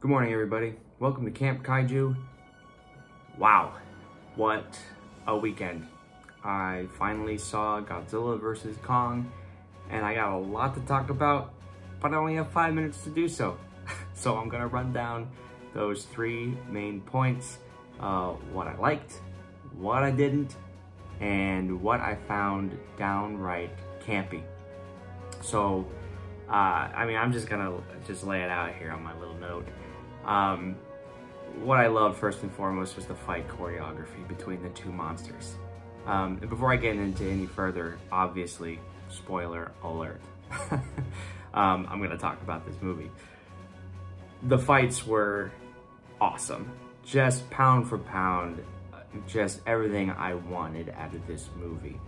Good morning, everybody. Welcome to Camp Kaiju. Wow, what a weekend. I finally saw Godzilla vs. Kong, and I got a lot to talk about, but I only have five minutes to do so. so I'm gonna run down those three main points, uh, what I liked, what I didn't, and what I found downright campy. So, uh, I mean, I'm just gonna just lay it out here on my little note. Um, what I loved first and foremost was the fight choreography between the two monsters. Um, and before I get into any further, obviously, spoiler alert, um, I'm gonna talk about this movie. The fights were awesome, just pound for pound, just everything I wanted out of this movie.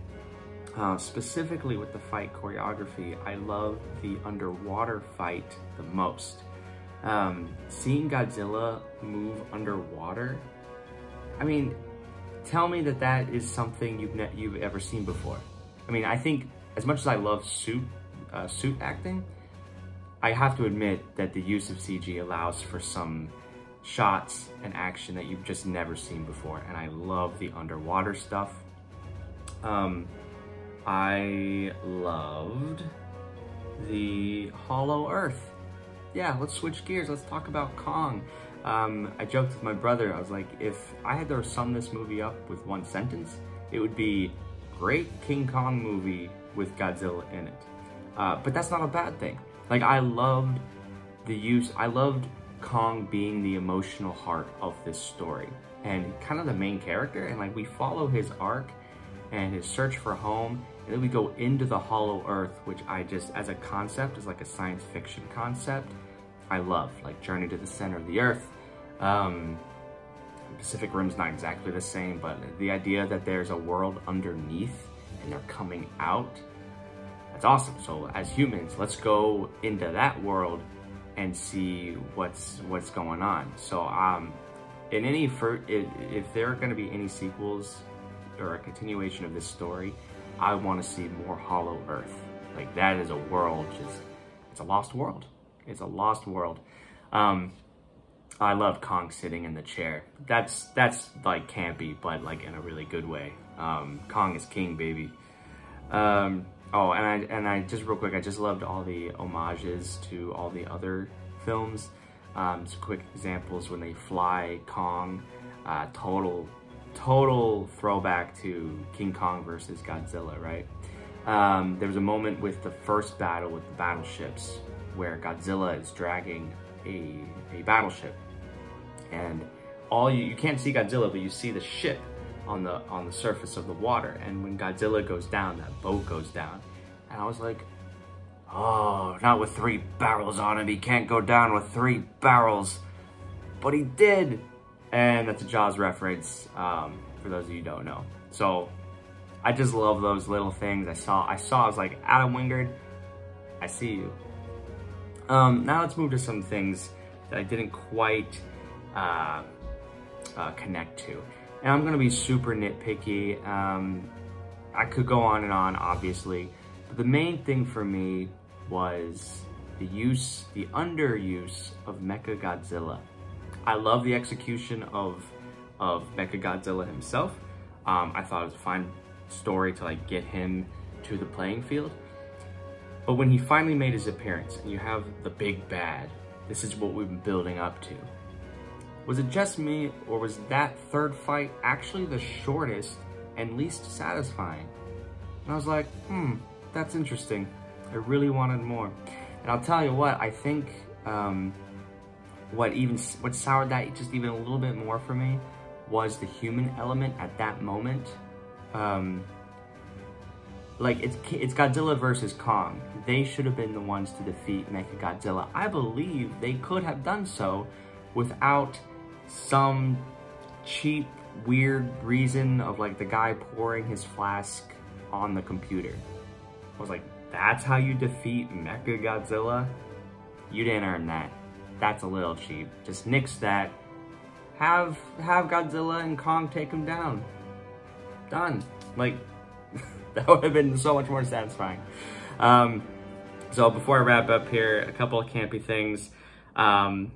Uh, specifically with the fight choreography, I love the underwater fight the most. Um, seeing Godzilla move underwater, I mean, tell me that that is something you've you've ever seen before. I mean, I think as much as I love suit uh, suit acting, I have to admit that the use of CG allows for some shots and action that you've just never seen before, and I love the underwater stuff. Um, I loved the Hollow Earth yeah, let's switch gears. Let's talk about Kong. Um, I joked with my brother. I was like, if I had to sum this movie up with one sentence, it would be great King Kong movie with Godzilla in it. Uh, but that's not a bad thing. Like I loved the use. I loved Kong being the emotional heart of this story and kind of the main character. And like we follow his arc and his search for home. And then we go into the Hollow Earth, which I just, as a concept, is like a science fiction concept. I love, like Journey to the Center of the Earth. Um, Pacific Rim's not exactly the same, but the idea that there's a world underneath and they're coming out, that's awesome. So as humans, let's go into that world and see what's what's going on. So um, in any if, if there are going to be any sequels or a continuation of this story, I want to see more Hollow Earth. Like that is a world just it's a lost world. It's a lost world. Um, I love Kong sitting in the chair. That's that's like campy, but like in a really good way. Um, Kong is king, baby. Um, oh, and I and I just real quick, I just loved all the homages to all the other films. Um, some quick examples when they fly Kong, uh, total total throwback to King Kong versus Godzilla, right? Um, there was a moment with the first battle with the battleships where Godzilla is dragging a, a battleship. And all you, you can't see Godzilla, but you see the ship on the on the surface of the water. And when Godzilla goes down, that boat goes down. And I was like, oh, not with three barrels on him. He can't go down with three barrels. But he did. And that's a Jaws reference, um, for those of you don't know. So I just love those little things. I saw, I saw, I was like, Adam Wingard, I see you. Um, now let's move to some things that I didn't quite uh, uh, connect to. And I'm gonna be super nitpicky. Um, I could go on and on, obviously, but the main thing for me was the use, the underuse of Mecha Godzilla. I love the execution of of Mecha Godzilla himself. Um, I thought it was a fine story to like get him to the playing field. But when he finally made his appearance and you have the big bad, this is what we've been building up to. Was it just me or was that third fight actually the shortest and least satisfying? And I was like, hmm, that's interesting. I really wanted more. And I'll tell you what, I think um, what even what soured that just even a little bit more for me was the human element at that moment. Um, like it's it's Godzilla versus Kong. They should have been the ones to defeat Mechagodzilla. I believe they could have done so without some cheap, weird reason of like the guy pouring his flask on the computer. I was like, that's how you defeat Mechagodzilla? You didn't earn that. That's a little cheap. Just nix that. Have have Godzilla and Kong take him down. Done. Like that would have been so much more satisfying. Um, so before I wrap up here, a couple of campy things. Um,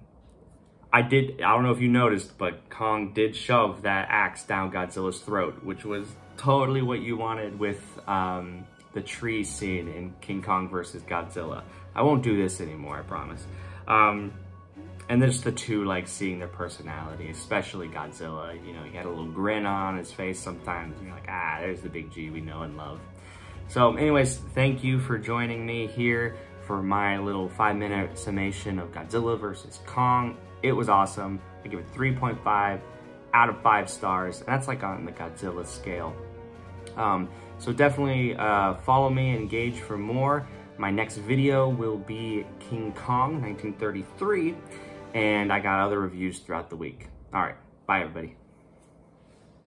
I did, I don't know if you noticed, but Kong did shove that axe down Godzilla's throat, which was totally what you wanted with um, the tree scene in King Kong versus Godzilla. I won't do this anymore, I promise. Um, and there's the two like seeing their personality, especially Godzilla. You know, he had a little grin on his face sometimes. You're like, ah, there's the big G we know and love. So anyways, thank you for joining me here for my little five minute summation of Godzilla versus Kong. It was awesome. I give it 3.5 out of five stars. And that's like on the Godzilla scale. Um, so definitely uh, follow me, engage for more. My next video will be King Kong 1933, and I got other reviews throughout the week. All right, bye everybody.